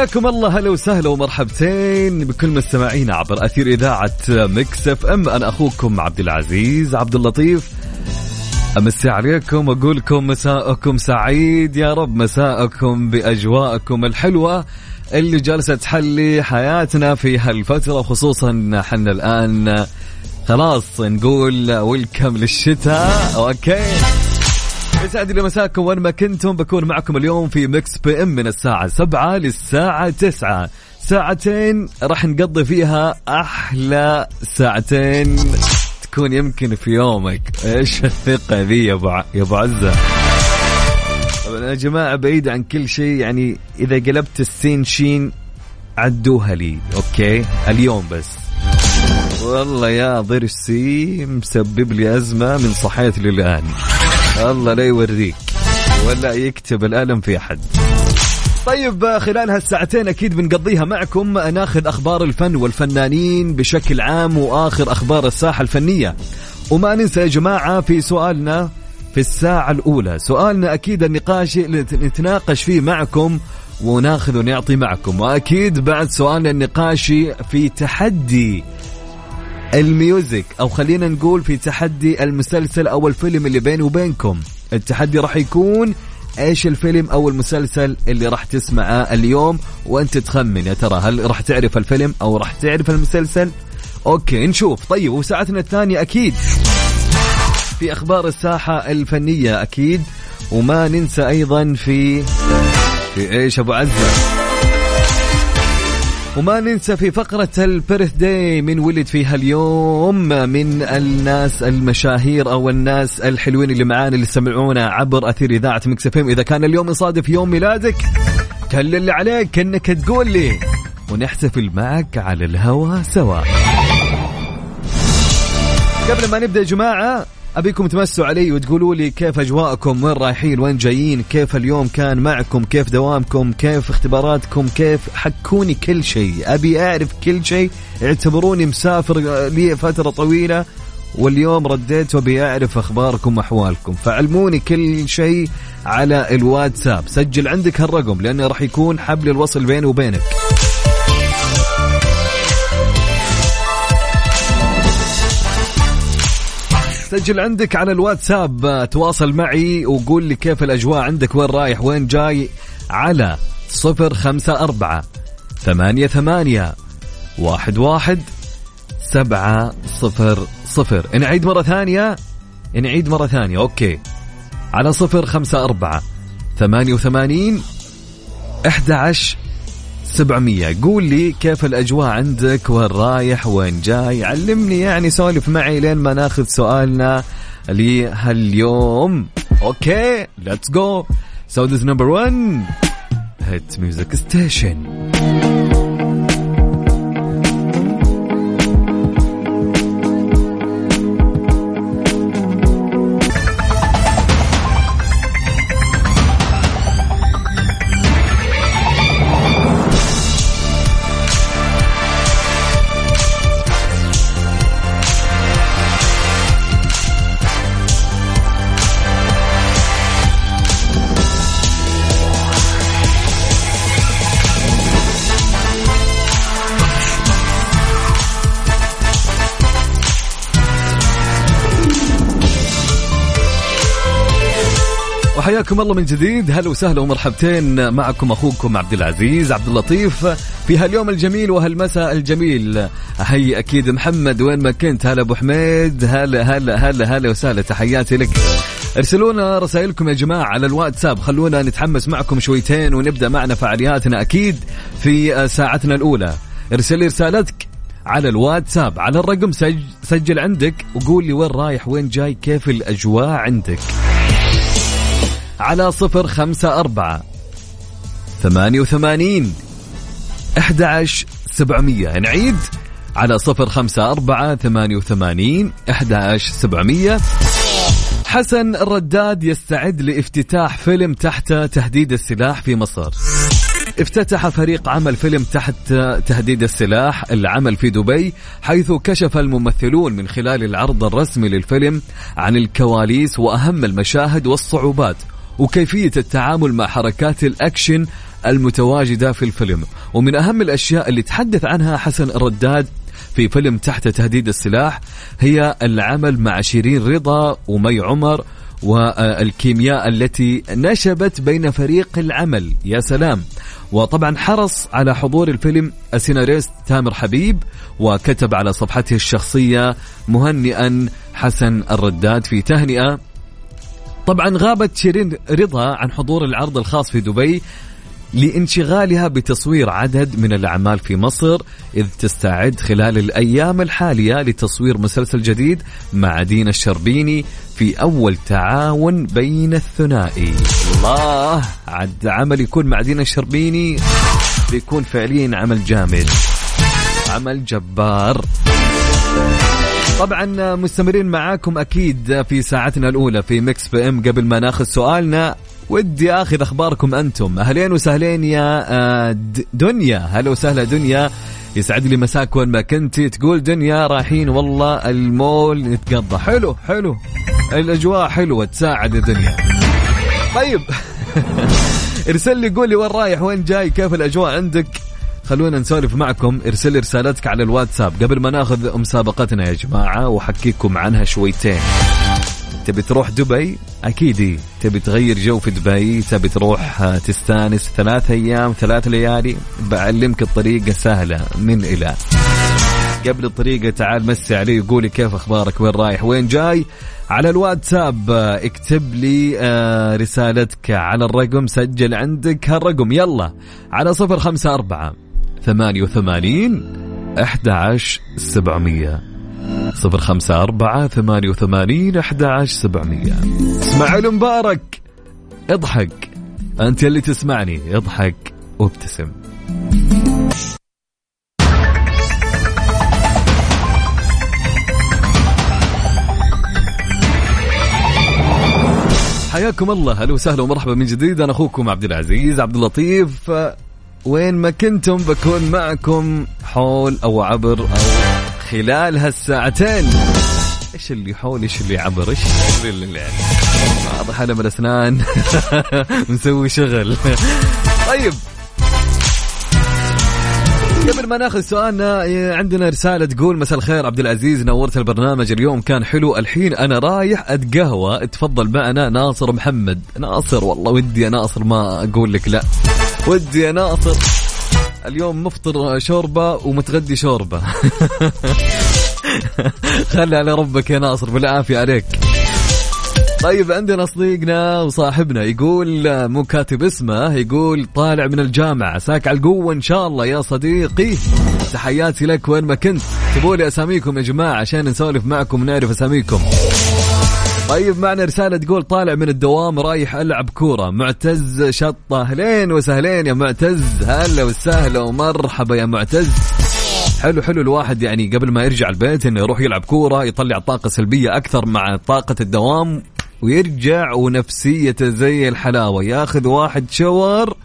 حياكم الله هلا وسهلا ومرحبتين بكل مستمعينا عبر أثير إذاعة Mix FM. أنا أخوكم عبد العزيز عبد اللطيف. أمسي عليكم وأقول لكم مساءكم سعيد. يا رب مساءكم بأجواءكم الحلوة اللي جالسة تحلي حياتنا في هالفترة خصوصا إحنا الآن خلاص نقول welcome للشتاء. okay. يسعد لي مساكم وين ما كنتم. بكون معكم اليوم في Mix PM من الساعة 7 للساعة 9 ساعتين راح نقضي فيها أحلى ساعتين تكون يمكن في يومك. إيش الثقة ذي يا أبو يا أبو عزة؟ طبعا يا جماعة بعيد عن كل شيء يعني إذا قلبت السين شين عدوها لي. okay؟ اليوم بس. والله يا ضرسي مسبب لي أزمة من صحيت للآن. الله لا يوريك. ولا يكتب الألم في أحد. طيب خلال هالساعتين أكيد بنقضيها معكم ناخذ أخبار الفن والفنانين بشكل عام وآخر أخبار الساحة الفنية. وما ننسى يا جماعة في سؤالنا في الساعة الأولى. سؤالنا أكيد النقاش نتناقش فيه معكم وناخذ ونعطي معكم. وأكيد بعد سؤالنا النقاشي في تحدي ال music أو خلينا نقول في تحدي المسلسل أو الفيلم اللي بيني وبينكم. التحدي راح يكون إيش الفيلم أو المسلسل اللي راح تسمعه اليوم وأنت تخمن. يا ترى هل راح تعرف الفيلم أو راح تعرف المسلسل؟ okay نشوف. طيب وساعتنا الثانية أكيد. في أخبار الساحة الفنية أكيد وما ننسى أيضا في في إيش أبو عزة؟ وما ننسى في فقرة ال birthday من ولد فيها اليوم من الناس المشاهير أو الناس الحلوين اللي معانا اللي سمعونا عبر أثير إذاعة Mix FM. إذا كان اليوم يصادف يوم ميلادك كل اللي عليك إنك تقول لي ونحتفل معك على الهوا سوا. قبل ما نبدأ يا جماعة أبيكم تمسوا علي وتقولوا لي كيف أجواءكم؟ وين رايحين؟ وين جايين؟ كيف اليوم كان معكم؟ كيف دوامكم؟ كيف اختباراتكم؟ كيف؟ حكوني كل شيء. أبي أعرف كل شيء. اعتبروني مسافر لي فترة طويلة. واليوم رديت وأبي أعرف أخباركم وأحوالكم. فعلموني كل شيء على الواتساب. سجل عندك هالرقم لأنه راح يكون حبل الوصل بيني وبينك. سجل عندك على الواتساب تواصل معي وقول لي كيف الأجواء عندك وين رايح وين جاي على صفر خمسة أربعة ثمانية ثمانية واحد واحد سبعة صفر صفر. نعيد مرة ثانية؟ نعيد مرة ثانية أوكي. على صفر خمسة أربعة ثمانية وثمانين أحد عشر سبعمية. قول لي كيف الأجواء عندك؟ وين رايح؟ وين جاي؟ علمني يعني سولف معي لين ما ناخذ سؤالنا لهاليوم. أوكي ليتس جو سو ذيس نمبر 1 هيت ميوزك ستيشن حياكم الله من جديد. هلا وسهلا ومرحبتين معكم أخوكم عبد العزيز عبد اللطيف في هاليوم الجميل وهالمساء الجميل. احيي أكيد محمد. وين ما كنت؟ هلا أبو حميد. هلا هلا هلا هلا وسهلا. تحياتي لك. ارسلوا لنا رسائلكم يا جماعة على الواتساب. خلونا نتحمس معكم شويتين ونبدأ معنا فعالياتنا أكيد في ساعتنا الأولى. ارسل رسالتك على الواتساب. على الرقم سج... سجل عندك وقول لي وين رايح وين جاي كيف الأجواء عندك. على صفر خمسة أربعة ثمانية وثمانين أحد عشر سبعمية. نعيد على صفر خمسة أربعة ثمانية وثمانين أحد عشر سبعمية. حسن الرداد يستعد لافتتاح فيلم تحت تهديد السلاح في مصر. افتتح فريق عمل فيلم تحت تهديد السلاح العمل في دبي حيث كشف الممثلون من خلال العرض الرسمي للفيلم عن الكواليس وأهم المشاهد والصعوبات. وكيفية التعامل مع حركات الأكشن المتواجدة في الفيلم. ومن أهم الأشياء اللي تحدث عنها حسن الرداد في فيلم تحت تهديد السلاح هي العمل مع شيرين رضا ومي عمر والكيمياء التي نشبت بين فريق العمل. يا سلام! وطبعا حرص على حضور الفيلم السيناريست تامر حبيب وكتب على صفحته الشخصية مهنئا حسن الرداد في تهنئة. طبعا غابت شيرين رضا عن حضور العرض الخاص في دبي لانشغالها بتصوير عدد من الأعمال في مصر إذ تستعد خلال الأيام الحالية لتصوير مسلسل جديد مع دينا الشربيني في أول تعاون بين الثنائي. الله! عد عمل يكون مع دينا الشربيني بيكون فعليا عمل جامد. عمل جبار. طبعا مستمرين معاكم أكيد في ساعتنا الأولى في Mix PM قبل ما ناخذ سؤالنا ودي آخذ أخباركم أنتم. أهلين وسهلين يا آه، دنيا. هلا وسهلا دنيا. يسعد لي مساك وين ما كنتي تقول دنيا رايحين والله المول نتقضى حلو حلو. الأجواء حلوة تساعد يا دنيا طيب. ارسل لي قول لي وين رايح وين جاي كيف الأجواء عندك؟ خلونا نسولف معكم ارسل رسالتك على الواتساب. قبل ما ناخذ مسابقتنا يا جماعة وحكيكم عنها شويتين. تبي تروح دبي؟ أكيد. تبي تغير جو في دبي؟ تبي تروح آه، تستانس ثلاث أيام ثلاث ليالي؟ بعلمك الطريقة سهلة من إلى. قبل الطريقة تعال مسي علي وقولي كيف أخبارك وين رايح وين جاي؟ على الواتساب آه، اكتب لي آه، رسالتك على الرقم سجل عندك هالرقم. يلا على صفر خمسة أربعة ثمانية وثمانين أحد عشر سبعمية. صفر خمسة أربعة ثمانية وثمانين أحد عشر سبعمية. اسماعيل مبارك. اضحك. أنت اللي تسمعني. اضحك وابتسم. حياكم الله. أهلا وسهلا ومرحبا من جديد. أنا أخوكم عبد العزيز عبد اللطيف. وين ما كنتم بكون معكم حول أو عبر أو خلال هالساعتين. إيش اللي حول إيش اللي عبر إيش اللي يعني؟ واضح أنا من الأسنان مسوي شغل. طيب. قبل ما ناخذ سؤالنا عندنا رسالة تقول مساء الخير عبد العزيز نورت البرنامج اليوم كان حلو. الحين أنا رايح أتقهوى. تفضل معنا ناصر محمد. ناصر والله ودي يا ناصر ما أقول لك لا. ودي يا ناصر اليوم مفطر شوربة ومتغدي شوربة. خلي على ربك يا ناصر بالعافية عليك. طيب عندنا صديقنا وصاحبنا يقول مو كاتب اسمه يقول طالع من الجامعة ساك على القوة إن شاء الله يا صديقي. تحياتي لك وين ما كنت. تبوا لي أساميكم يا جماعة عشان نسولف معكم ونعرف أساميكم. طيب معنا رسالة تقول طالع من الدوام رايح ألعب كورة. معتز شطة. أهلين وسهلين يا معتز. هلا وسهلا ومرحبا يا معتز. حلو حلو الواحد يعني قبل ما يرجع البيت إنه يروح يلعب كورة يطلع طاقة سلبية أكثر مع طاقة الدوام ويرجع ونفسيته زي الحلاوة. ياخذ واحد شاور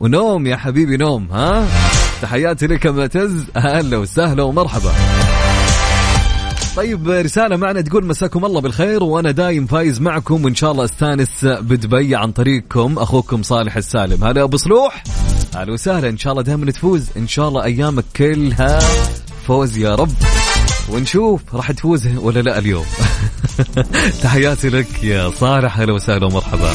ونوم يا حبيبي نوم ها؟ تحياتي لك يا معتز. أهلا وسهلا ومرحبا. طيب رسالة معنا تقول مساكم الله بالخير وأنا دايم فايز معكم وإن شاء الله أستانس بدبي عن طريقكم أخوكم صالح السالم. هلا أبو صلوح. أهلا وسهلا إن شاء الله دائما تفوز. إن شاء الله أيامك كلها فوز يا رب. ونشوف راح تفوز ولا لا اليوم. تحياتي لك يا صالح أهلا وسهلا ومرحبا.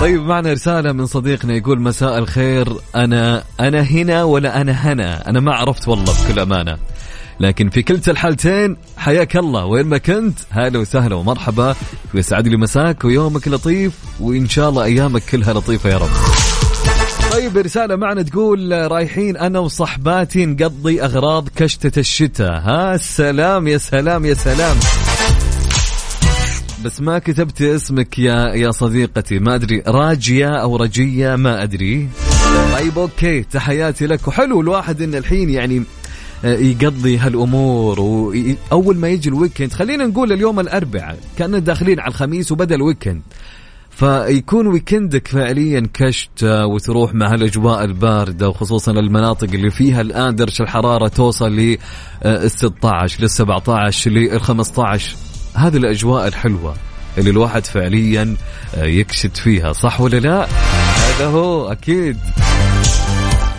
طيب معنا رسالة من صديقنا يقول مساء الخير أنا أنا هنا ولا أنا هنا؟ أنا ما عرفت والله بكل أمانة. لكن في كلتا الحالتين حياك الله. وين ما كنت هلا وسهلا ومرحبا. ويسعد لي مساك ويومك لطيف وإن شاء الله أيامك كلها لطيفة يا رب. طيب رسالة معنا تقول رايحين أنا وصحباتي نقضي أغراض كشتة الشتاء. ها السلام يا سلام يا سلام. بس ما كتبت اسمك يا يا صديقتي. ما أدري راجية أو رجية ما أدري. طيب okay تحياتي لك. وحلو الواحد إن الحين يعني يقضي هالأمور واول ما يجي ال weekend خلينا نقول اليوم الأربعاء كاننا داخلين على الخميس وبدأ ال weekend. فيكون ويكندك فعليا كشت وتروح مع الاجواء الباردة وخصوصا المناطق اللي فيها الآن درجة الحرارة توصل ل 16 لل 17 لل 15 هذه الأجواء الحلوة اللي الواحد فعليا آه، يكشت فيها صح ولا لا؟ هذا هو أكيد.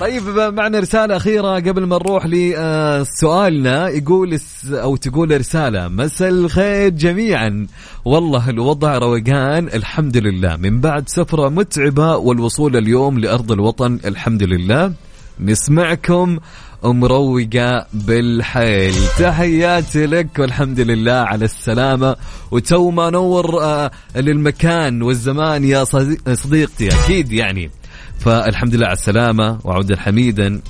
طيب معنا رسالة أخيرة قبل ما نروح لسؤالنا. يقول أو تقول رسالة مساء الخير جميعا. والله الوضع روقان الحمد لله. من بعد سفرة متعبة والوصول اليوم لأرض الوطن الحمد لله. نسمعكم مروقة بالحيل. تحياتي لك والحمد لله على السلامة. وتو ما نور آه، للمكان والزمان يا صديقتي أكيد يعني. فالحمد لله على السلامة وعودا حميدا.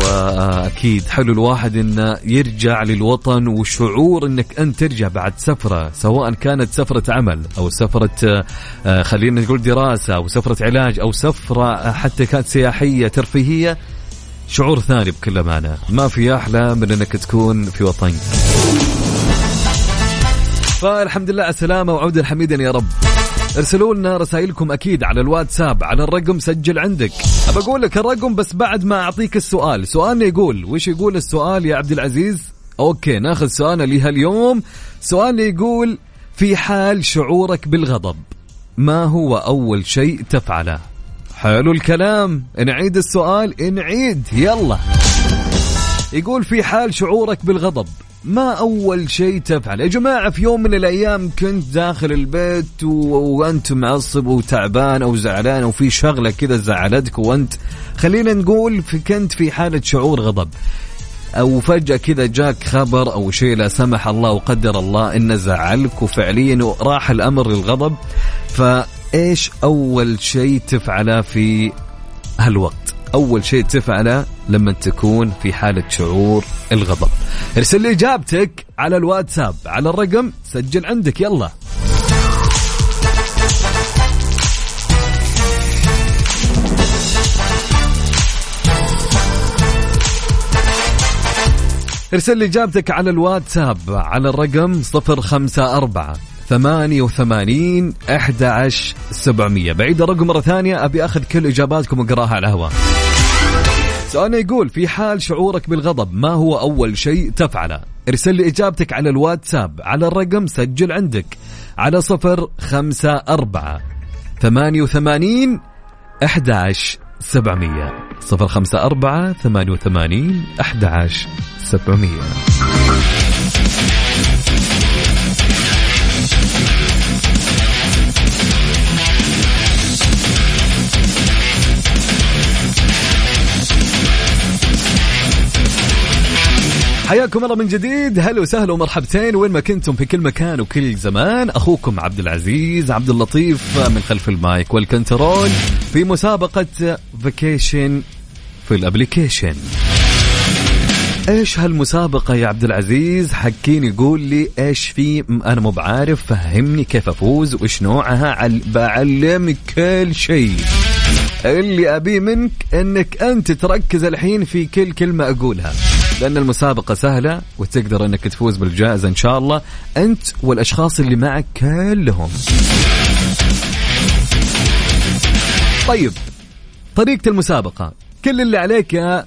وأكيد حلو الواحد انه يرجع للوطن وشعور إنك انت ترجع بعد سفرة سواء كانت سفرة عمل أو سفرة آه، خلينا نقول دراسة أو سفرة علاج أو سفرة حتى كانت سياحية ترفيهية شعور ثاني بكل أمانة. ما في أحلى من إنك تكون في وطنك فالحمد لله على السلامة وعودا حميدا يا رب. ارسلوا لنا رسائلكم أكيد على الواتساب على الرقم سجل عندك. أبى أقول لك الرقم بس بعد ما أعطيك السؤال. سؤالنا يقول وش يقول السؤال يا عبد العزيز؟ أوكي ناخذ سؤالنا لهاليوم سؤالنا يقول في حال شعورك بالغضب ما هو أول شيء تفعله؟ حلو الكلام. نعيد السؤال. نعيد. يلا. يقول في حال شعورك بالغضب ما أول شيء تفعل؟ يا جماعة في يوم من الأيام كنت داخل البيت و... وأنت معصب وتعبان أو زعلان أو في شغلة كذا زعلتك وأنت خلينا نقول في كنت في حالة شعور غضب. أو فجأة كذا جاك خبر أو شيء لا سمح الله وقدر الله انه زعلك وفعليا راح الأمر للغضب. فإيش أول شيء تفعله في هالوقت؟ أول شيء تفعله لما تكون في حالة شعور الغضب. ارسل لي إجابتك على الواتساب. على الرقم سجل عندك يلا. ارسل لي إجابتك على الواتساب. على الرقم 054 88 11 700 بعيد الرقم مرة ثانية أبي أخذ كل إجاباتكم وأقراها على الهواء. سؤالنا يقول في حال شعورك بالغضب ما هو أول شيء تفعله؟ ارسل لي إجابتك على الواتساب على الرقم سجل عندك على صفر خمسة أربعة ثمانية وثمانين أحداش سبعمية. صفر خمسة أربعة ثمانية وثمانين أحداش سبعمية. حياكم الله من جديد. هلا وسهلا ومرحبتين. وين ما كنتم في كل مكان وكل زمان. أخوكم عبد العزيز عبد اللطيف من خلف المايك والكنترول في مسابقة vacation في ال application. إيش هالمسابقة يا عبد العزيز؟ حكيني قول لي إيش في أنا مو بعارف. فهمني كيف أفوز وايش نوعها بعلمك كل شيء. اللي أبيه منك إنك أنت تركز الحين في كل كلمة أقولها. لأن المسابقة سهلة وتقدر أنك تفوز بالجائزة إن شاء الله. أنت والأشخاص اللي معك كلهم. طيب طريقة المسابقة. كل اللي عليك يا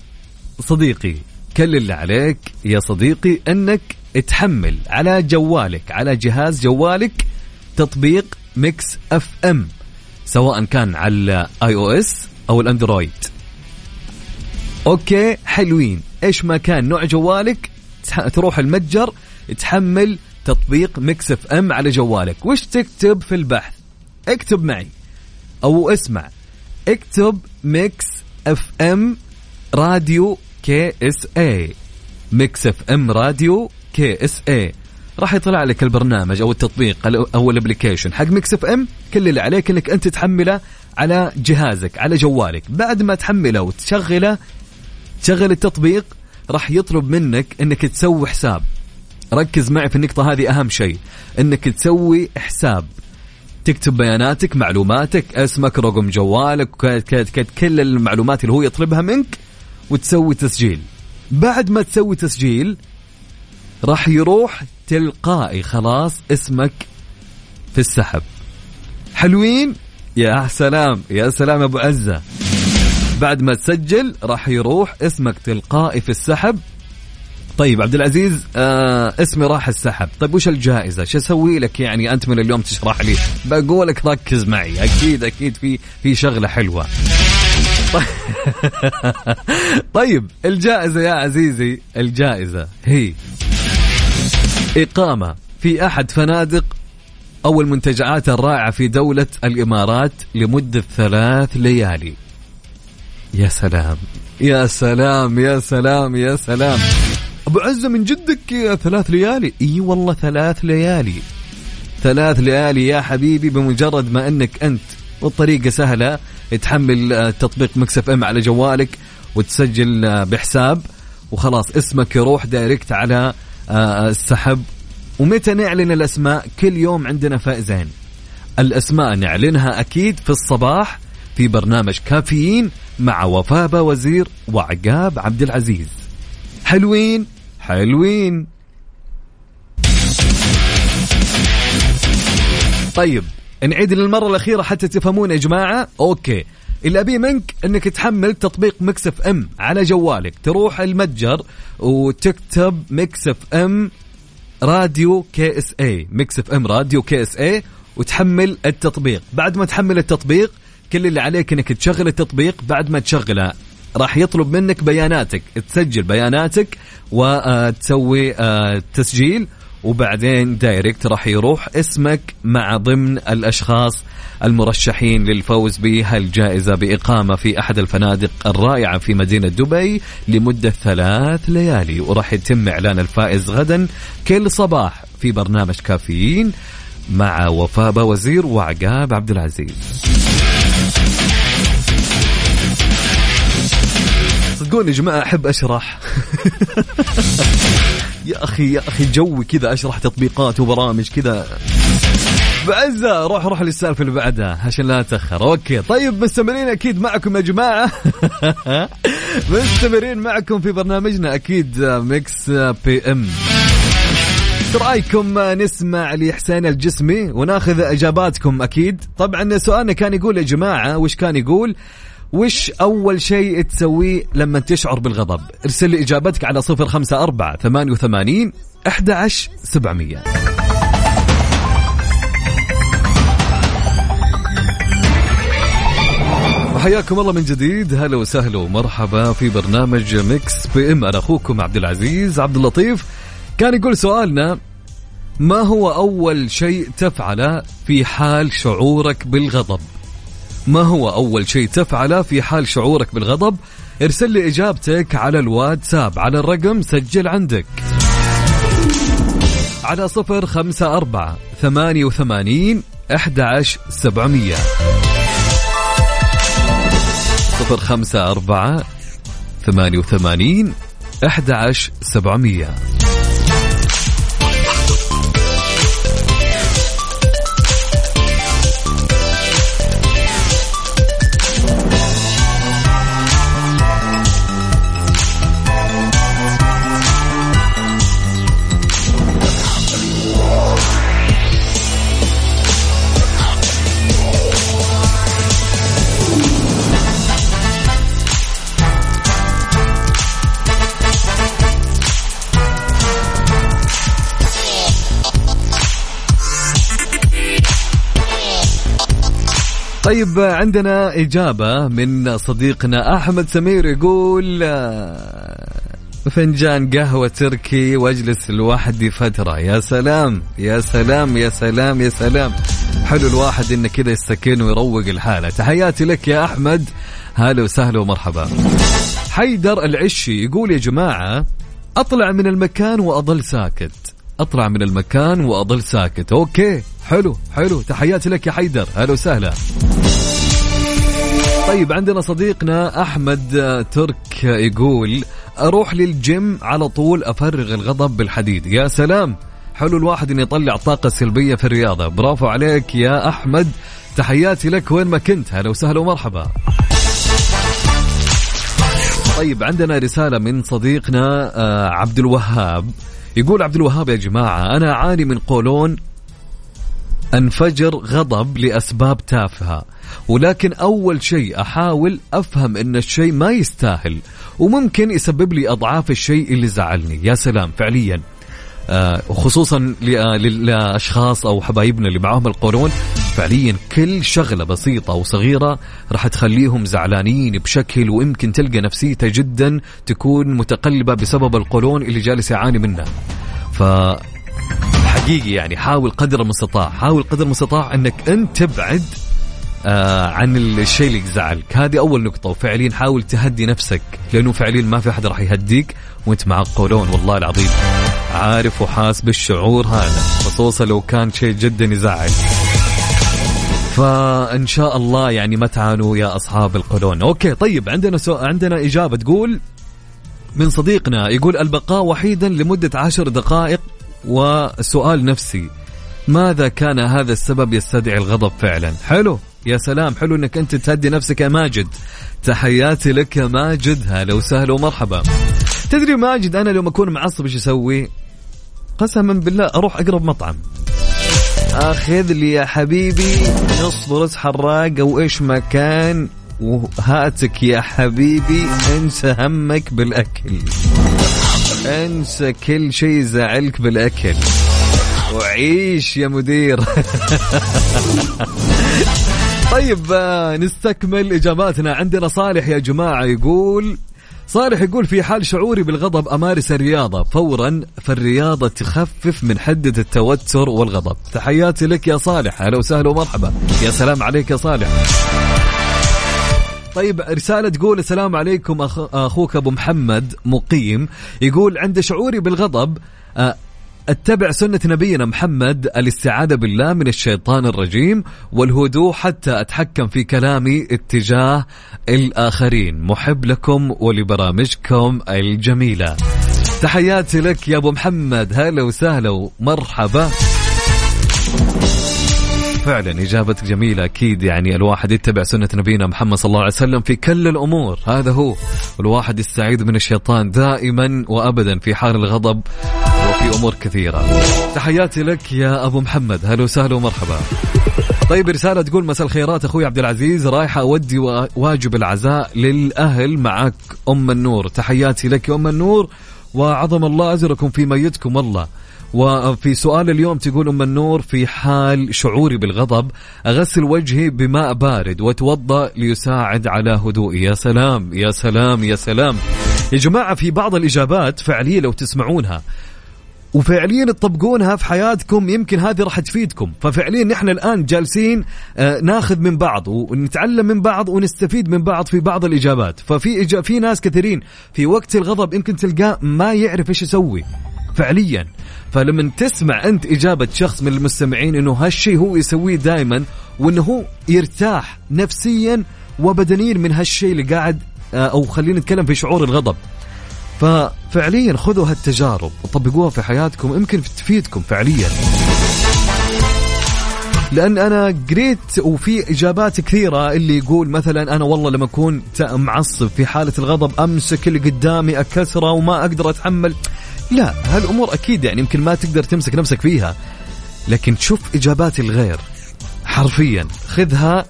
صديقي كل اللي عليك يا صديقي أنك تحمل على جوالك على جهاز جوالك تطبيق Mix FM سواء كان على iOS أو ال Android. okay حلوين. إيش ما كان نوع جوالك؟ تروح المتجر تحمل تطبيق Mix FM على جوالك. وش تكتب في البحث؟ اكتب معي. أو اسمع. اكتب ميكس إف إم راديو كي إس اي ميكس إف إم راديو كي إس اي راح يطلع لك البرنامج أو التطبيق أو ال application. حق Mix FM كل اللي عليك إنك أنت تحمله على جهازك على جوالك. بعد ما تحمله وتشغله تشغل التطبيق راح يطلب منك إنك تسوي حساب. ركز معي في النقطة هذه أهم شيء. أنك تسوي حساب. تكتب بياناتك معلوماتك اسمك رقم جوالك كل المعلومات اللي هو يطلبها منك وتسوي تسجيل. بعد ما تسوي تسجيل راح يروح تلقائي خلاص اسمك في السحب. حلوين؟ يا سلام يا سلام أبو عزة. بعد ما تسجل راح يروح اسمك تلقائي في السحب. طيب عبد العزيز آه اسمي راح السحب. طيب وش الجائزة؟ شو أسوي لك يعني؟ أنت من اليوم تشرح لي. بقولك ركز معي. أكيد أكيد في في شغلة حلوة. طيب الجائزة يا عزيزي الجائزة هي إقامة في أحد فنادق أو المنتجعات الرائعة في دولة الإمارات لمدة ثلاث ليالي. يا سلام. يا سلام يا سلام يا سلام. أبو عزة من جدك ثلاث ليالي؟ إي والله ثلاث ليالي. ثلاث ليالي يا حبيبي بمجرد ما إنك أنت والطريقة سهلة تحمل تطبيق Mix FM على جوالك وتسجل بحساب وخلاص اسمك يروح direct على السحب. ومتى نعلن الأسماء؟ كل يوم عندنا فائزين. الأسماء نعلنها أكيد في الصباح في برنامج كافيين مع وفاء وزير وعقاب عبد العزيز. حلوين حلوين. طيب نعيد للمرة الأخيرة حتى تفهمون يا جماعة. okay اللي أبيه منك أنك تحمل تطبيق Mix FM على جوالك. تروح المتجر وتكتب Mix FM راديو كي إس اي مكسف إم راديو كي إس اي وتحمل التطبيق. بعد ما تحمل التطبيق كل اللي عليك إنك تشغل التطبيق بعد ما تشغله. راح يطلب منك بياناتك. تسجل بياناتك وتسوي آه، تسجيل وبعدين direct راح يروح اسمك مع ضمن الأشخاص المرشحين للفوز بهالجائزة بإقامة في أحد الفنادق الرائعة في مدينة دبي لمدة ثلاث ليالي. وراح يتم إعلان الفائز غدا كل صباح في برنامج كافيين مع وفاء وزير وعقاب عبد العزيز. صدقوني يا جماعة أحب أشرح. يا أخي يا أخي جوي كذا أشرح تطبيقات وبرامج كذا. بعزة روح روح للسالفة اللي بعدها عشان لا أتأخر. أوكي طيب مستمرين أكيد معكم يا جماعة. مستمرين معكم في برنامجنا أكيد Mix PM. رأيكم نسمع لحسين الجسمي وناخذ إجاباتكم أكيد؟ طبعا سؤالنا كان يقول يا جماعة وش كان يقول؟ وش أول شيء تسويه لما تشعر بالغضب؟ ارسل لي إجابتك على صفر خمسة أربعة ثمانية وثمانين أحد عشر سبعمية. حياكم الله من جديد. هلا وسهلا ومرحبا في برنامج Mix PM أنا أخوكم عبد العزيز عبد اللطيف. كان يقول سؤالنا ما هو أول شيء تفعله في حال شعورك بالغضب؟ ما هو أول شيء تفعله في حال شعورك بالغضب؟ ارسل لي إجابتك على الواتساب على الرقم سجل عندك. على صفر خمسة أربعة ثمانية وثمانين أحد سبعمية. صفر خمسة أربعة ثمانية وثمانين أحد سبعمية. طيب عندنا إجابة من صديقنا أحمد سمير يقول آه، فنجان قهوة تركي وأجلس لوحدي فترة. يا سلام يا سلام يا سلام يا سلام. حلو الواحد إنه كذا يستكن ويروق الحالة. تحياتي لك يا أحمد. هلا وسهلا ومرحبا. حيدر العشي يقول يا جماعة أطلع من المكان وأظل ساكت. أطلع من المكان وأظل ساكت. أوكي حلو حلو. تحياتي لك يا حيدر. هلا وسهلا. طيب عندنا صديقنا أحمد آه، ترك يقول أروح للجيم على طول أفرغ الغضب بالحديد. يا سلام! حلو الواحد انه يطلع طاقة سلبية في الرياضة. برافو عليك يا أحمد. تحياتي لك وين ما كنت. هلا وسهلا ومرحبا. طيب عندنا رسالة من صديقنا آه، عبد الوهاب. يقول عبد الوهاب يا جماعة أنا أعاني من قولون أنفجر غضب لأسباب تافهة. ولكن أول شيء أحاول أفهم إن الشيء ما يستاهل وممكن يسبب لي أضعاف الشيء اللي زعلني. يا سلام فعليا. آه وخصوصا آه، للاشخاص أو حبايبنا اللي معاهم القولون فعليا كل شغلة بسيطة وصغيرة راح تخليهم زعلانين بشكل ويمكن تلقى نفسيته جدا تكون متقلبة بسبب القولون اللي جالس يعاني منه ف حقيقي يعني حاول قدر المستطاع حاول قدر المستطاع إنك أنت تبعد آه عن الشيء اللي يزعلك. هذه أول نقطة وفعليا حاول تهدي نفسك لأنه فعليا ما في أحد راح يهديك وأنت معك قولون والله العظيم. عارف وحاس بالشعور هذا خصوصا لو كان شيء جدا يزعل. فإن شاء الله يعني ما تعانوا يا أصحاب القولون. okay طيب عندنا سو... عندنا إجابة تقول من صديقنا يقول البقاء وحيدا لمدة عشر دقائق وسؤال نفسي ماذا كان هذا السبب يستدعي الغضب فعلا؟ حلو. يا سلام حلو إنك أنت تهدي نفسك يا ماجد. تحياتي لك يا ماجد. هلا وسهلا ومرحبا. تدري ماجد أنا لو أكون معصب إيش أسوي؟ قسما بالله أروح أقرب مطعم. آخذ لي يا حبيبي نص رز حراق أو إيش ما كان وهاتك يا حبيبي انسى همك بالأكل. انسى كل شيء يزعلك بالأكل. وعيش يا مدير. طيب آه، نستكمل إجاباتنا. عندنا صالح يا جماعة يقول صالح يقول في حال شعوري بالغضب أمارس الرياضة. فورا فالرياضة تخفف من حدة التوتر والغضب. تحياتي لك يا صالح. أهلا وسهلا ومرحبا. يا سلام عليك يا صالح. طيب رسالة تقول السلام عليكم أخ... أخوك أبو محمد مقيم. يقول عند شعوري بالغضب آه، اتبع سنة نبينا محمد الاستعاذة بالله من الشيطان الرجيم والهدوء حتى أتحكم في كلامي اتجاه الآخرين. محب لكم ولبرامجكم الجميلة. تحياتي لك يا أبو محمد. هلا وسهلا ومرحبا. فعلا إجابتك جميلة أكيد. يعني الواحد يتبع سنة نبينا محمد صلى الله عليه وسلم في كل الأمور. هذا هو. الواحد يستعيذ من الشيطان دائما وابدا في حال الغضب وفي أمور كثيرة. تحياتي لك يا أبو محمد. هلا وسهلا ومرحبا. طيب رسالة تقول مساء الخيرات أخوي عبد العزيز. رايحة أودي واجب العزاء للأهل معك أم النور. تحياتي لك يا أم النور وعظم الله اجركم في ميتكم والله. وفي سؤال اليوم تقول أم النور في حال شعوري بالغضب أغسل وجهي بماء بارد وأتوضأ ليساعد على هدوئي. يا سلام يا سلام يا سلام. يا جماعة في بعض الإجابات فعلية لو تسمعونها. وفعليا تطبقونها في حياتكم يمكن هذه راح تفيدكم. ففعليا نحن الآن جالسين آه، ناخذ من بعض ونتعلم من بعض ونستفيد من بعض في بعض الإجابات. ففي إجا في ناس كثيرين في وقت الغضب يمكن تلقاه ما يعرف إيش يسوي فعليا. فلما تسمع أنت إجابة شخص من المستمعين إنه هالشيء هو يسويه دائما وإنه هو يرتاح نفسيا وبدنيا من هالشيء اللي قاعد آه، أو خلينا نتكلم في شعور الغضب. ففعليا خذوا هالتجارب وطبقوها في حياتكم يمكن تفيدكم فعليا. لأن أنا قريت وفي إجابات كثيرة اللي يقول مثلا أنا والله لما أكون معصب في حالة الغضب أمسك اللي قدامي أكسره وما أقدر أتحمل. لا هالأمور أكيد يعني يمكن ما تقدر تمسك نفسك فيها. لكن تشوف إجابات الغير. حرفيا خذها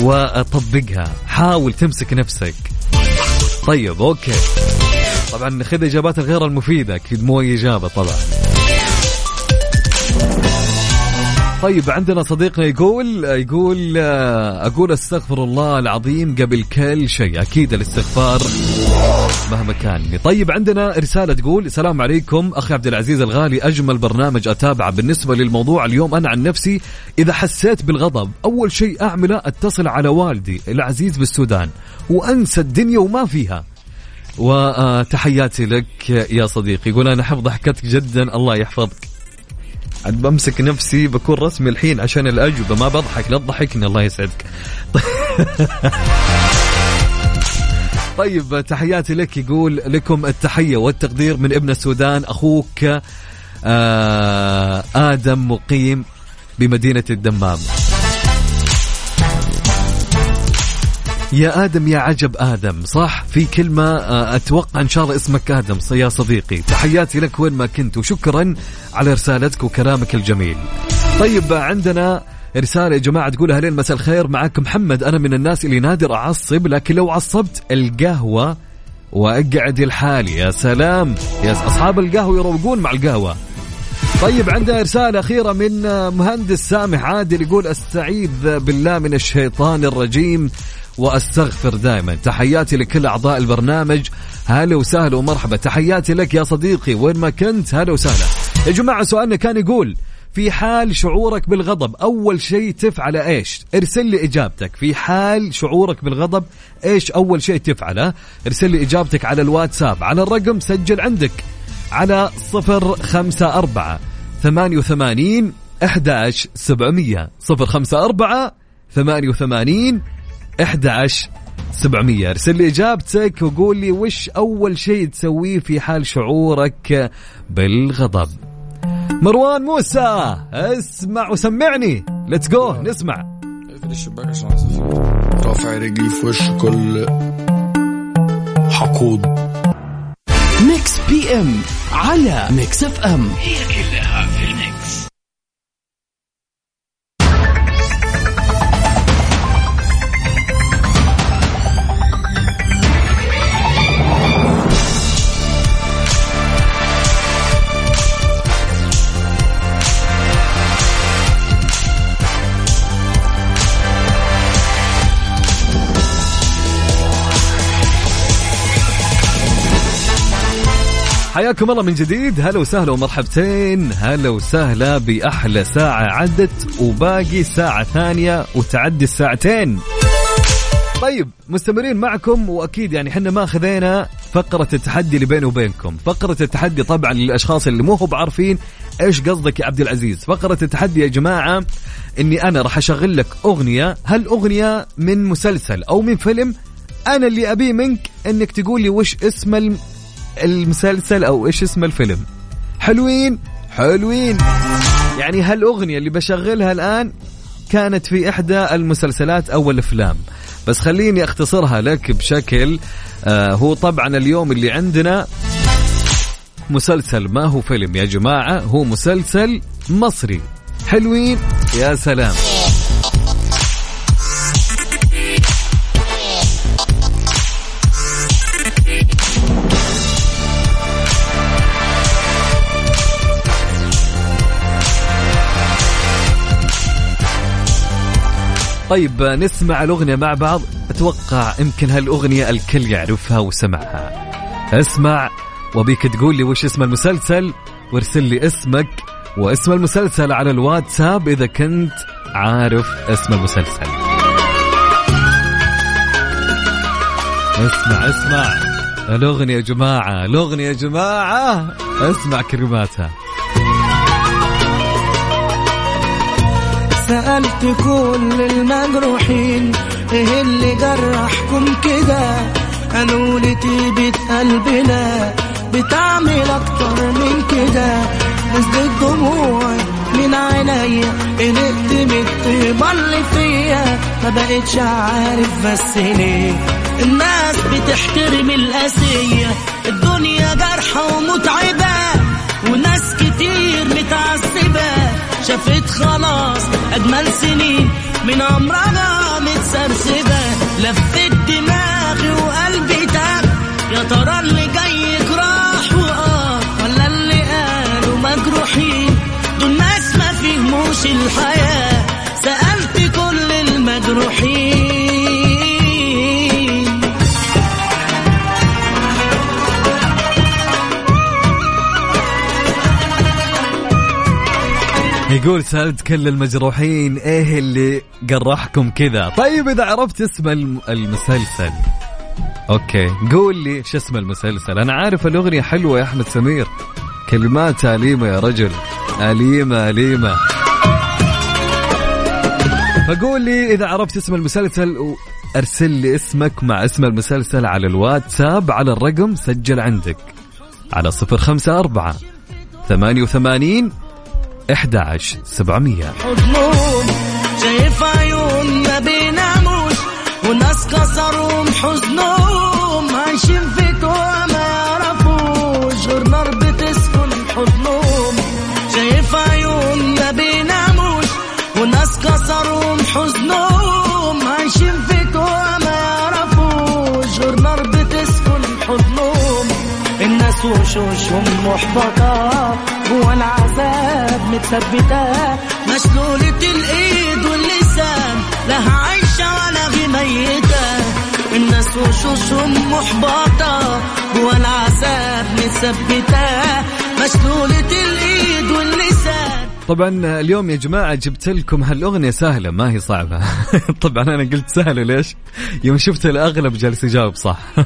وطبقها. حاول تمسك نفسك. طيب أوكي. طبعا خذ إجابات الغير المفيدة أكيد مو إجابة طبعا. طيب عندنا صديقنا يقول يقول آه، أقول أستغفر الله العظيم قبل كل شيء. أكيد الاستغفار مهما كان. طيب عندنا رسالة تقول السلام عليكم أخي عبد العزيز الغالي أجمل برنامج أتابعه بالنسبة للموضوع اليوم. أنا عن نفسي إذا حسيت بالغضب أول شيء أعمله أتصل على والدي العزيز بالسودان وأنسى الدنيا وما فيها. وتحياتي لك يا صديقي. يقول أنا أحب ضحكتك جدا الله يحفظك. عاد بمسك نفسي بكون رسمي الحين عشان الأجوبة. ما بضحك لا تضحكني الله يسعدك. طيب تحياتي لك. يقول لكم التحية والتقدير من ابن السودان أخوك آه آدم مقيم بمدينة الدمام. يا آدم يا عجب آدم صح؟ في كلمة آه، أتوقع إن شاء الله اسمك آدم يا صديقي. تحياتي لك وين ما كنت وشكرا على رسالتك وكلامك الجميل. طيب عندنا رسالة يا جماعة تقول أهلين مساء الخير معكم محمد. أنا من الناس اللي نادر أعصب لكن لو عصبت القهوة وأقعد لحالي يا سلام. يا أصحاب القهوة يروقون مع القهوة. طيب عندنا رسالة أخيرة من مهندس سامح عادل يقول أستعيذ بالله من الشيطان الرجيم. وأستغفر دائما تحياتي لكل أعضاء البرنامج. هلا وسهلا ومرحبا. تحياتي لك يا صديقي. وين ما كنت هلا وسهلا. يا جماعة سؤالنا كان يقول في حال شعورك بالغضب أول شيء تفعله إيش؟ ارسل لي إجابتك. في حال شعورك بالغضب إيش أول شيء تفعله ارسل لي إجابتك على الواتساب. على الرقم سجل عندك على صفر خمسة أربعة ثمانية وثمانين أحداش سبعمية. صفر خمسة أربعة ثمانية وثمانين 11 700 ارسل لي إجابتك وقول لي وش أول شيء تسويه في حال شعورك بالغضب. مروان موسى اسمع وسمعني. let's go نسمع. اقفل الشباك عشان رافع رجلي في وش كل حقود Mix PM على Mix FM. هي كلها في ال mix. حياكم الله من جديد. هلا وسهلا ومرحبتين. هلا وسهلا بأحلى ساعة عدت وباقي ساعة ثانية وتعدي الساعتين. طيب مستمرين معكم وأكيد يعني إحنا ما خذينا فقرة التحدي اللي بيني وبينكم، فقرة التحدي طبعا للأشخاص اللي مو هو بعارفين إيش قصدك يا عبد العزيز، فقرة التحدي يا جماعة إني أنا راح أشغل لك أغنية، هل أغنية من مسلسل أو من فيلم؟ أنا اللي أبيه منك إنك تقول لي وش اسم المسلسل أو إيش اسم الفيلم. حلوين؟ حلوين. يعني هالأغنية اللي بشغلها الآن كانت في إحدى المسلسلات أو الأفلام بس خليني أختصرها لك بشكل آه هو طبعا اليوم اللي عندنا مسلسل ما هو فيلم يا جماعة هو مسلسل مصري حلوين يا سلام طيب نسمع الأغنية مع بعض. أتوقع يمكن هالأغنية الكل يعرفها وسمعها. اسمع وبيك تقول لي وش اسم المسلسل؟ وارسل لي اسمك واسم المسلسل على الواتساب إذا كنت عارف اسم المسلسل. اسمع اسمع. الأغنية يا جماعة الأغنية يا جماعة. اسمع كلماتها. سألت كل المجروحين إيه اللي جرحكم كده؟ قالوا لي طيبة قلبنا بتعمل أكتر من كده. نزلت دموعي من عينيا قلقت من الطيبة اللي فيا. ما بقتش عارف بس ليه؟ الناس بتحترم القاسية الدنيا جارحة ومتعبة وناس كتير متعذبة شافت خلاص أجمل سنين من عمرها متسرسبة لفت دماغي وقلبي تاب. يا ترى يقول سألت كل المجروحين إيه اللي قرحكم كذا؟ طيب إذا عرفت اسم الم- المسلسل. أوكي. قول لي شو اسم المسلسل؟ أنا عارف الأغنية حلوة يا أحمد سمير. كلمات أليمة يا رجل. أليمة أليمة. فقول لي إذا عرفت اسم المسلسل أرسل لي اسمك مع اسم المسلسل على الواتساب على الرقم سجل عندك. على صفر خمسة أربعة ثمانية وثمانين إحدى عشر سبعمية. حضنهم شايف عيون ما بيناموش وناس كسرهم حزنهم عايشين في توه ما يعرفوش غير نار بتسكن حضنهم شايف عيون ما بيناموش وناس كسرهم حزنهم عايشين في توه ما يعرفوش غير نار بتسكن حضنهم الناس وشوشهم محبطة متثبتة مشلولة الإيد واللسان لا عايشة ولا في ميتة. الناس وشوشهم محبطة جوا العذاب متثبتة. مشلولة الإيد واللسان. طبعا اليوم يا جماعة جبت لكم هالأغنية سهلة ما هي صعبة. طبعا أنا قلت سهلة ليش؟ يوم شفت الأغلب جالس يجاوب صح.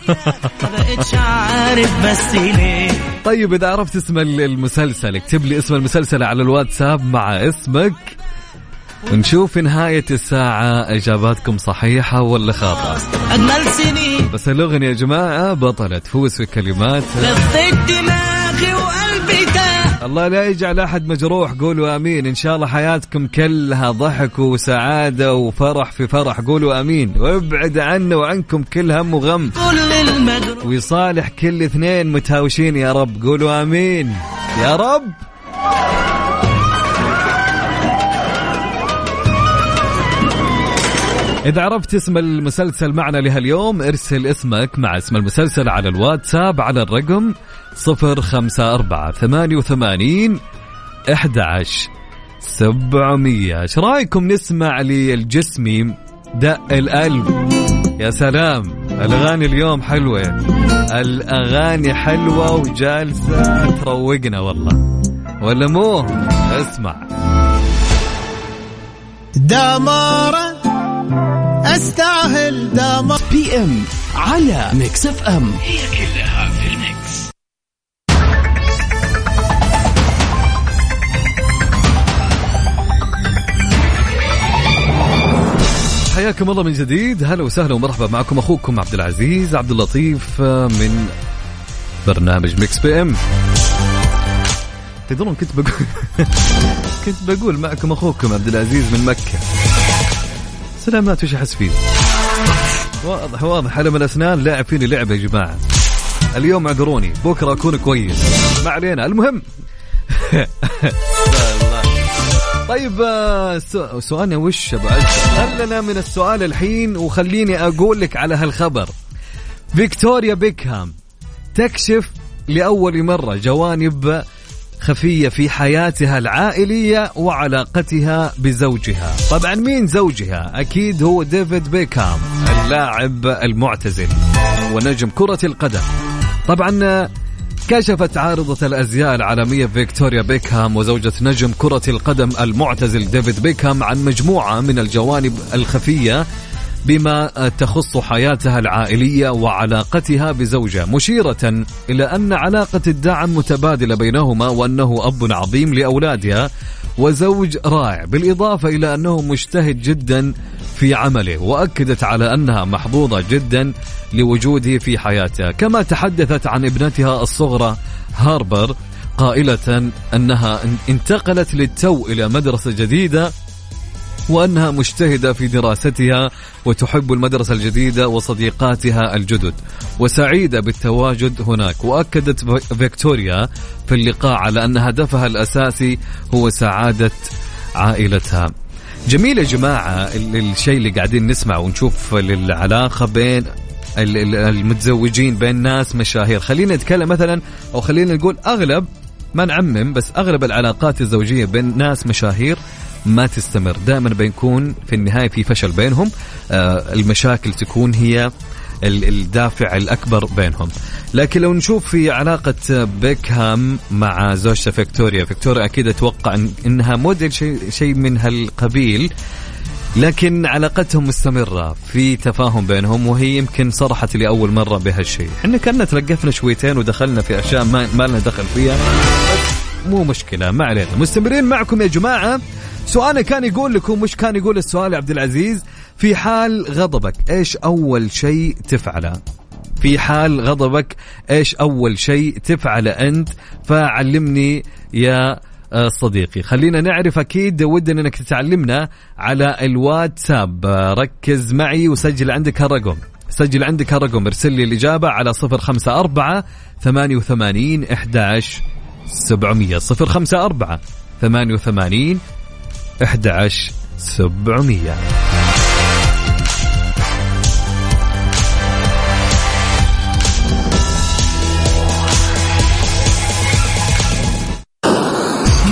طيب إذا عرفت اسم ال- المسلسل اكتب لي اسم المسلسل على الواتساب مع اسمك ونشوف في نهاية الساعة إجاباتكم صحيحة ولا خاطئة. أجمل سنين. بس الأغنية يا جماعة بطلة تفوز في كلمات. لفيت دماغي وقلبي الله لا يجعل أحد مجروح. قولوا آمين. إن شاء الله حياتكم كلها ضحك وسعادة وفرح في فرح. قولوا آمين. وابعد عنا وعنكم كل هم وغم. كل ويصالح كل اثنين متهاوشين يا رب. قولوا آمين. يا رب. إذا عرفت اسم المسلسل معنا لهاليوم ارسل اسمك مع اسم المسلسل على الواتساب على الرقم صفر خمسة أربعة ثمانية وثمانين أحد عشر سبعمية. إيش رأيكم نسمع للجسمي دق القلب يا سلام الأغاني اليوم حلوة. الأغاني حلوة وجالسة تروقنا والله. ولا مو؟ اسمع. دمارة أستاهل دمار PM على Mix FM هي كلها في ال mix. حياكم الله من جديد. هلا وسهلا ومرحبا معكم أخوكم عبد العزيز عبد اللطيف آه، من برنامج Mix PM تدرون كنت بقول كنت بقول معكم أخوكم عبد العزيز من مكة. سلامات وش أحس فيه واضح واضح. ألم الأسنان لاعب فيني لعبة يا جماعة. اليوم عذروني بكرة أكون كويس. ما علينا. المهم. طيب آه، سؤالنا وش أبو خلنا من السؤال الحين؟ وخليني أقول لك على هالخبر. فيكتوريا بيكهام تكشف لأول مرة جوانب خفية في حياتها العائلية وعلاقتها بزوجها. طبعا مين زوجها؟ أكيد هو ديفيد بيكهام اللاعب المعتزل ونجم كرة القدم. طبعا كشفت عارضة الأزياء العالمية فيكتوريا بيكهام وزوجة نجم كرة القدم المعتزل ديفيد بيكهام عن مجموعة من الجوانب الخفية بما تخص حياتها العائلية وعلاقتها بزوجها مشيرة إلى أن علاقة الدعم متبادلة بينهما وأنه أب عظيم لأولادها وزوج رائع بالإضافة إلى أنه مجتهد جدا في عمله وأكدت على أنها محظوظة جدا لوجوده في حياتها كما تحدثت عن ابنتها الصغرى هاربر قائلة أنها انتقلت للتو إلى مدرسة جديدة وأنها مجتهدة في دراستها وتحب المدرسة الجديدة وصديقاتها الجدد وسعيدة بالتواجد هناك. وأكدت فيكتوريا في اللقاء على أن هدفها الأساسي هو سعادة عائلتها. جميل يا جماعة ال- الشيء اللي قاعدين نسمع ونشوف العلاقة بين ال- ال- المتزوجين بين ناس مشاهير. خلينا نتكلم مثلا أو خلينا نقول أغلب ما نعمم بس أغلب العلاقات الزوجية بين ناس مشاهير ما تستمر. دائما بيكون في النهاية في فشل بينهم. آه، المشاكل تكون هي ال- الدافع الأكبر بينهم. لكن لو نشوف في علاقة بيكهام مع زوجته فيكتوريا فيكتوريا أكيد أتوقع إنها موديل شيء شيء من هالقبيل لكن علاقتهم مستمرة في تفاهم بينهم وهي يمكن صرحت لأول مرة بهالشيء. إحنا كنا تلقفنا شويتين ودخلنا في أشياء ما, ما لنا دخل فيها. مو مشكلة ما علينا. مستمرين معكم يا جماعة. سؤالنا كان يقول لكم مش كان يقول السؤال عبد العزيز في حال غضبك إيش أول شيء تفعله؟ في حال غضبك إيش أول شيء تفعله أنت؟ فعلمني يا آه، صديقي. خلينا نعرف أكيد ودنا إنك تعلمنا على الواتساب. آه، ركز معي وسجل عندك هالرقم. سجل عندك هالرقم ارسل لي الإجابة على 054 88 11 700 054 88 11 700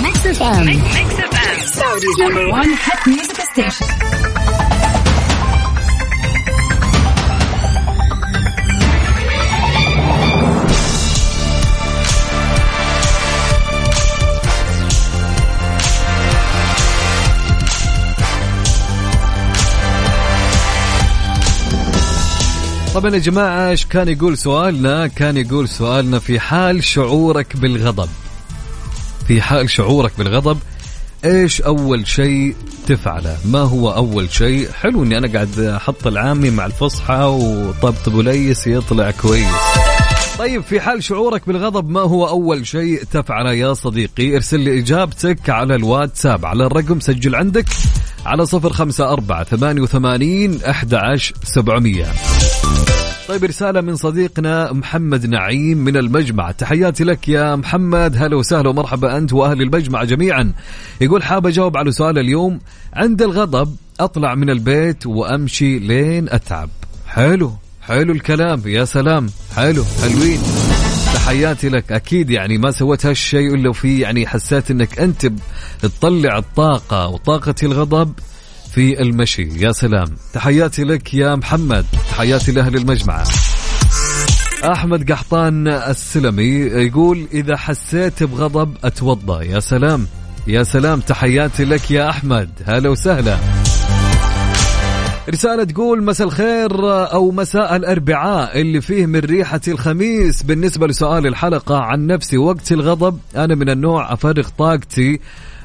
ميكس اف ام سعوديز نمبر 1 هيت ميوزك ستيشن طبعا يا جماعة إيش كان يقول سؤالنا؟ كان يقول سؤالنا في حال شعورك بالغضب في حال شعورك بالغضب إيش أول شيء تفعله؟ ما هو أول شيء؟ حلو إني أنا قاعد أحط العامي مع الفصحى وطبطب وليس يطلع كويس. طيب في حال شعورك بالغضب ما هو أول شيء تفعله يا صديقي؟ ارسل لي إجابتك على الواتساب على الرقم سجل عندك على صفر خمسة أربعة ثمانية وثمانين أحد سبعمية. طيب رسالة من صديقنا محمد نعيم من المجمع. تحياتي لك يا محمد. هلا وسهلا ومرحبا أنت وأهل المجمع جميعا. يقول حاب أجاوب على سؤال اليوم. عند الغضب أطلع من البيت وأمشي لين أتعب. حلو حلو الكلام. يا سلام. حلو حلوين. تحياتي لك. أكيد يعني ما سويت هالشيء إلا في يعني حسيت إنك أنت تطلع الطاقة وطاقه الغضب في المشي. يا سلام. تحياتي لك يا محمد. تحياتي لأهل المجمعه أحمد قحطان السلمي يقول إذا حسيت بغضب اتوضا يا سلام. يا سلام. تحياتي لك يا أحمد. هلا وسهلا. رسالة تقول مساء الخير أو مساء الأربعاء اللي فيه من ريحة الخميس. بالنسبة لسؤال الحلقة عن نفسي وقت الغضب أنا من النوع أفرغ طاقتي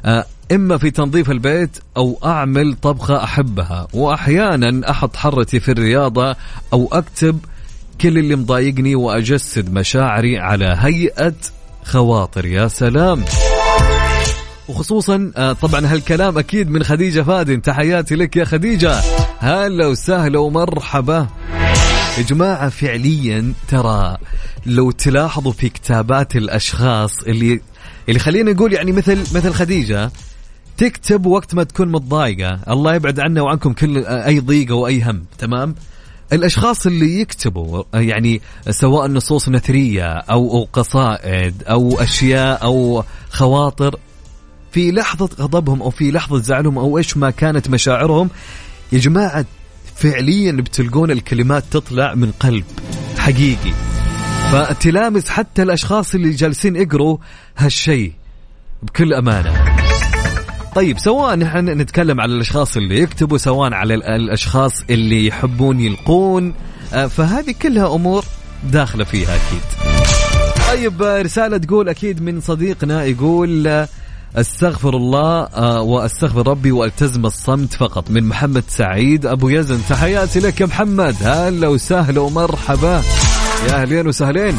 آه، إما في تنظيف البيت أو أعمل طبخة أحبها. وأحيانا أحط حرتي في الرياضة أو أكتب كل اللي مضايقني وأجسد مشاعري على هيئة خواطر. يا سلام. وخصوصا آه، طبعا هالكلام أكيد من خديجة فادن. تحياتي لك يا خديجة. هلا وسهلا ومرحبا. يا جماعة فعليا ترى لو تلاحظوا في كتابات الأشخاص اللي اللي خلينا نقول يعني مثل مثل خديجة تكتب وقت ما تكون متضايقة. الله يبعد عنا وعنكم كل آه، أي ضيقه واي هم تمام؟ الأشخاص اللي يكتبوا آه، يعني سواء نصوص نثرية أو قصائد أو أشياء أو خواطر في لحظة غضبهم أو في لحظة زعلهم أو إيش ما كانت مشاعرهم يا جماعة فعليا بتلقون الكلمات تطلع من قلب حقيقي. فتلامس حتى الأشخاص اللي جالسين يقروا هالشيء بكل أمانة. طيب سواء نحن نتكلم على الأشخاص اللي يكتبوا سواء على ال- الأشخاص اللي يحبون يلقون آه، فهذه كلها أمور داخلة فيها أكيد. طيب آه، رسالة تقول أكيد من صديقنا يقول آه، أستغفر الله آه، وأستغفر ربي وألتزم الصمت فقط. من محمد سعيد أبو يزن تحياتي لك يا محمد. هلا وسهلا ومرحبا. يا أهلين وسهلين.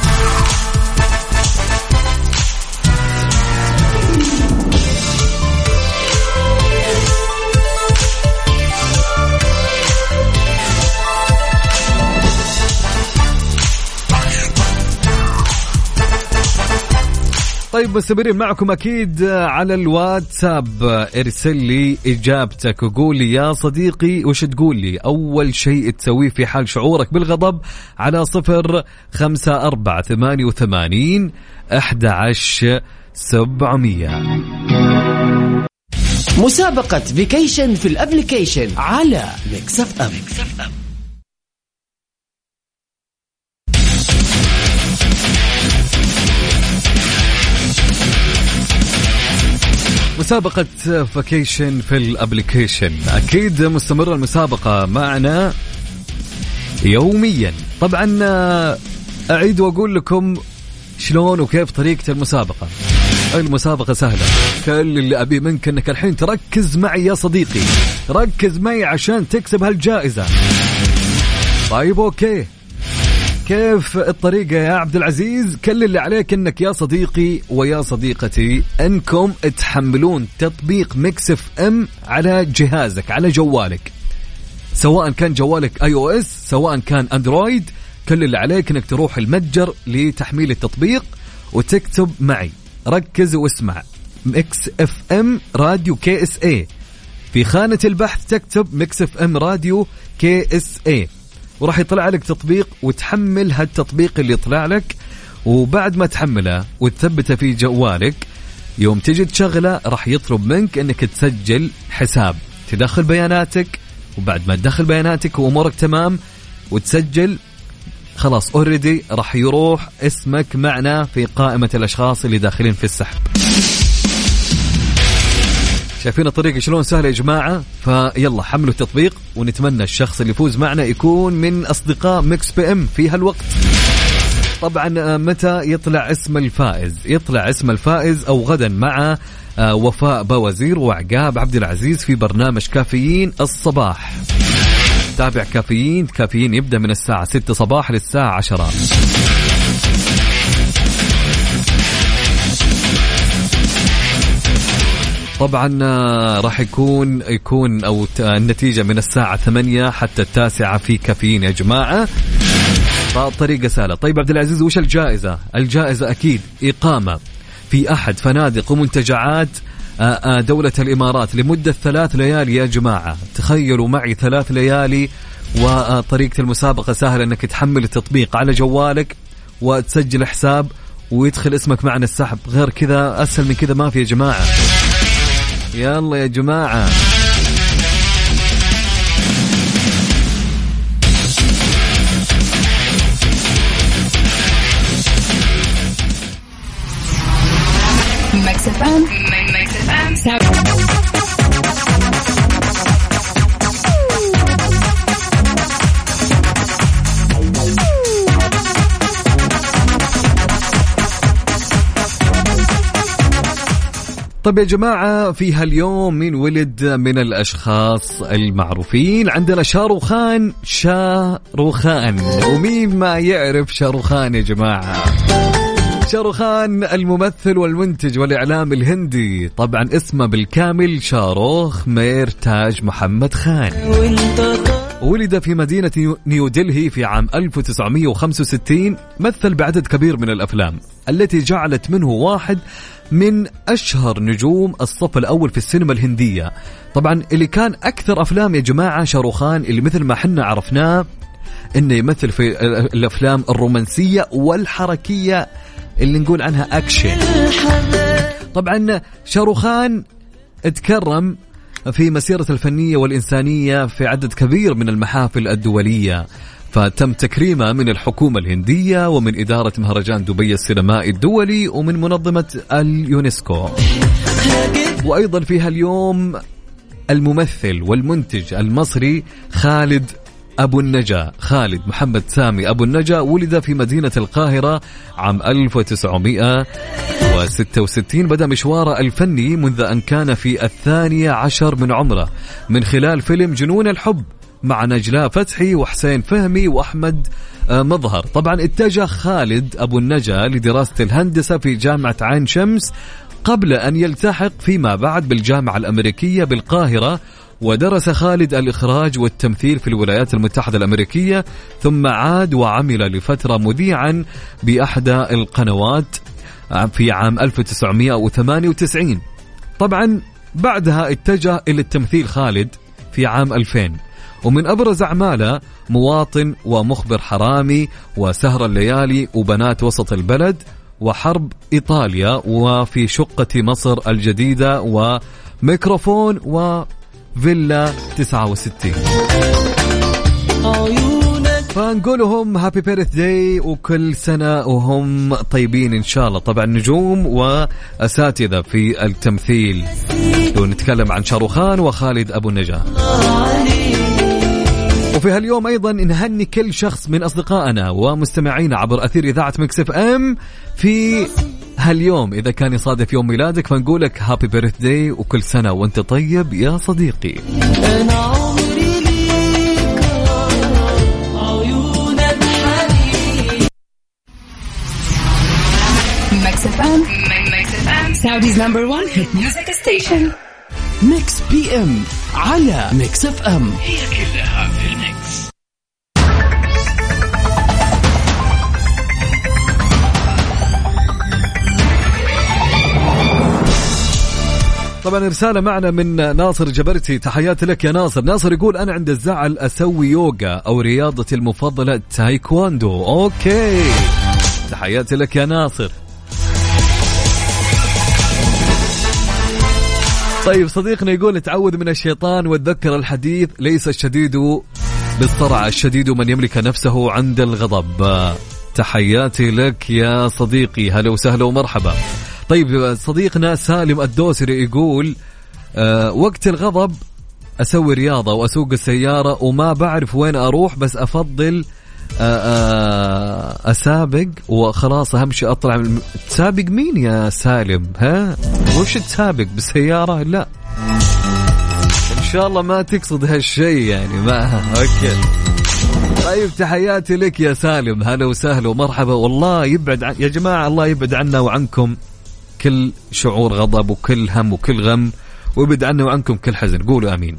طيب مستمرين معكم أكيد على الواتساب. ارسل لي إجابتك. وقول لي يا صديقي وش تقول لي؟ أول شيء تسويه في حال شعورك بالغضب على صفر خمسة أربعة ثمانية وثمانين أحد عشر سبعمية. مسابقة vacation في ال application على Mix FM مسابقة vacation في ال application أكيد مستمرة المسابقة معنا يوميا. طبعا أعيد وأقول لكم شلون وكيف طريقة المسابقة. المسابقة سهلة. كل اللي أبيه منك أنك الحين تركز معي يا صديقي. ركز معي عشان تكسب هالجائزة. طيب okay. كيف الطريقة يا عبد العزيز؟ كل اللي عليك إنك يا صديقي ويا صديقتي إنكم تحملون تطبيق Mix FM على جهازك على جوالك. سواء كان جوالك iOS سواء كان Android كل اللي عليك إنك تروح المتجر لتحميل التطبيق وتكتب معي. ركز واسمع. Mix FM Radio KSA في خانة البحث تكتب Mix FM Radio KSA وراح يطلع لك تطبيق وتحمل هالتطبيق اللي يطلع لك. وبعد ما تحمله وتثبته في جوالك يوم تجي تشغله راح يطلب منك إنك تسجل حساب. تدخل بياناتك وبعد ما تدخل بياناتك وأمورك تمام وتسجل خلاص already راح يروح اسمك معنا في قائمة الأشخاص اللي داخلين في السحب. شايفين الطريقة شلون سهلة يا جماعة؟ فيلا حملوا التطبيق ونتمنى الشخص اللي يفوز معنا يكون من أصدقاء Mix PM في هالوقت. طبعا آه، متى يطلع اسم الفائز؟ يطلع اسم الفائز أو غدا مع آه، وفاء بوزير وعقاب عبد العزيز في برنامج كافيين الصباح. تابع كافيين. كافيين يبدأ من الساعة 6 صباح للساعة 10 طبعا آه، راح يكون يكون أو النتيجة من الساعة 8 حتى التاسعة في كافيين يا جماعة. فطريقه سهله طيب عبد العزيز وش الجائزة؟ الجائزة أكيد إقامة في أحد فنادق ومنتجعات آه، آه، دولة الإمارات لمدة ثلاث ليالي يا جماعة. تخيلوا معي ثلاث ليالي وطريقة المسابقة سهلة أنك تحمل التطبيق على جوالك وتسجل حساب ويدخل اسمك معنا السحب. غير كذا أسهل من كذا ما في يا جماعة. يلا يا جماعة Mix FM. Mix FM. طيب يا جماعة في هاليوم مين ولد من الأشخاص المعروفين؟ عندنا شاروخان شاروخان. ومين ما يعرف شاروخان يا جماعة؟ شاروخان الممثل والمنتج والإعلام الهندي. طبعا اسمه بالكامل شاروخ مير تاج محمد خان. ولد في مدينة نيو- نيودلهي في عام 1965 مثل بعدد كبير من الأفلام التي جعلت منه واحد من أشهر نجوم الصف الأول في السينما الهندية. طبعا اللي كان أكثر أفلام يا جماعة شاروخان اللي مثل ما حنا عرفناه إنه يمثل في الأفلام الرومانسية والحركية اللي نقول عنها أكشن. طبعا شاروخان تكرم في مسيرته الفنية والإنسانية في عدد كبير من المحافل الدولية. فتم تكريمه من الحكومة الهندية ومن إدارة مهرجان دبي السينمائي الدولي ومن منظمة اليونسكو. وأيضا في هاليوم الممثل والمنتج المصري خالد أبو النجا. خالد محمد سامي أبو النجا ولد في مدينة القاهرة عام 1966 بدأ مشواره الفني منذ أن كان في الثانية عشر من عمره. من خلال فيلم جنون الحب مع نجلاء فتحي وحسين فهمي وأحمد آه، مظهر. طبعا اتجه خالد أبو النجا لدراسة الهندسة في جامعة عين شمس قبل أن يلتحق فيما بعد بالجامعة الأمريكية بالقاهرة ودرس خالد الإخراج والتمثيل في الولايات المتحدة الأمريكية ثم عاد وعمل لفترة مذيعا بأحدى القنوات في عام 1998 طبعا بعدها اتجه إلى التمثيل خالد في عام 2000 ومن أبرز أعماله مواطن ومخبر حرامي وسهر الليالي وبنات وسط البلد وحرب إيطاليا وفي شقة مصر الجديدة ميكروفون وفيلا 69 فنقول لهم happy birthday وكل سنة وهم طيبين إن شاء الله. طبعا نجوم وأساتذة في التمثيل. لو نتكلم عن شاروخان وخالد أبو النجاة وفي هاليوم أيضا نهني كل شخص من أصدقائنا ومستمعينا عبر أثير إذاعة Mix FM في هاليوم. إذا كان يصادف يوم ميلادك فنقول لك happy birthday وكل سنة وأنت طيب يا صديقي. Saudi's number one hit music station. Mix PM على Mix FM. هي كلها طبعا رسالة معنا من ناصر جبرتي. تحياتي لك يا ناصر. ناصر يقول أنا عند الزعل أسوي يوغا أو رياضتي المفضلة تايكواندو. okay. تحياتي لك يا ناصر. طيب صديقنا يقول تعوذ من الشيطان وتذكر الحديث. ليس الشديد بالصرع الشديد من يملك نفسه عند الغضب. تحياتي لك يا صديقي. هلا وسهلا ومرحبا. طيب صديقنا سالم الدوسري يقول أه وقت الغضب أسوي رياضة وأسوق السيارة وما بعرف وين أروح بس أفضل أه أه أسابق وخلاص اهم شيء أطلع من تسابق مين يا سالم؟ ها؟ وش تسابق بالسيارة؟ لا. إن شاء الله ما تقصد هالشيء يعني ما أوكي. طيب تحياتي لك يا سالم. هلا وسهلا ومرحبا. والله يبعد عن... يا جماعة الله يبعد عنا وعنكم. كل شعور غضب وكل هم وكل غم ويبعد عنا وعنكم كل حزن. قولوا آمين.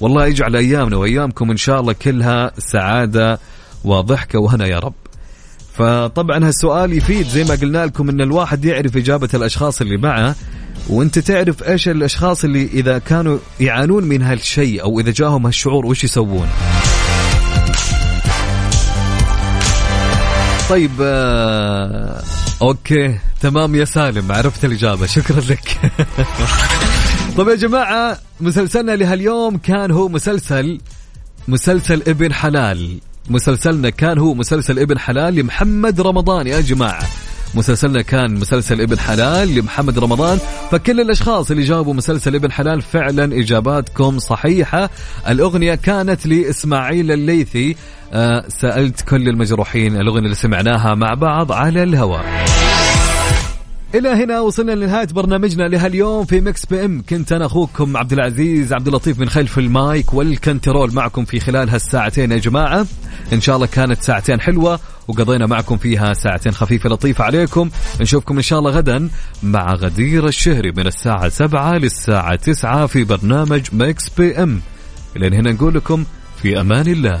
والله يجعل أيامنا وأيامكم إن شاء الله كلها سعادة وضحكة وهنا يا رب. فطبعا هالسؤال يفيد زي ما قلنا لكم إن الواحد يعرف إجابة الأشخاص اللي معه وأنت تعرف إيش الأشخاص اللي إذا كانوا يعانون من هالشيء أو إذا جاهم هالشعور وش يسوون. طيب آه أوكي تمام يا سالم عرفت الإجابة شكرا لك. طيب يا جماعة مسلسلنا لهاليوم كان هو مسلسل مسلسل ابن حلال. مسلسلنا كان هو مسلسل ابن حلال لمحمد رمضان يا جماعة. مسلسلنا كان مسلسل ابن حلال لمحمد رمضان. فكل الأشخاص اللي جاوبوا مسلسل ابن حلال فعلا إجاباتكم صحيحة. الأغنية كانت لإسماعيل الليثي آه سألت كل المجروحين الأغنية اللي سمعناها مع بعض على الهواء. إلى هنا وصلنا لنهاية برنامجنا لهاليوم في Mix PM. كنت أنا أخوكم عبد العزيز عبد اللطيف من خلف ال mic وال control معكم في خلال هالساعتين يا جماعة. إن شاء الله كانت ساعتين حلوة وقضينا معكم فيها ساعتين خفيفة لطيفة عليكم. نشوفكم إن شاء الله غدا مع غدير الشهري من الساعة 7 للساعة 9 في برنامج Mix PM. إلى هنا نقول لكم في أمان الله.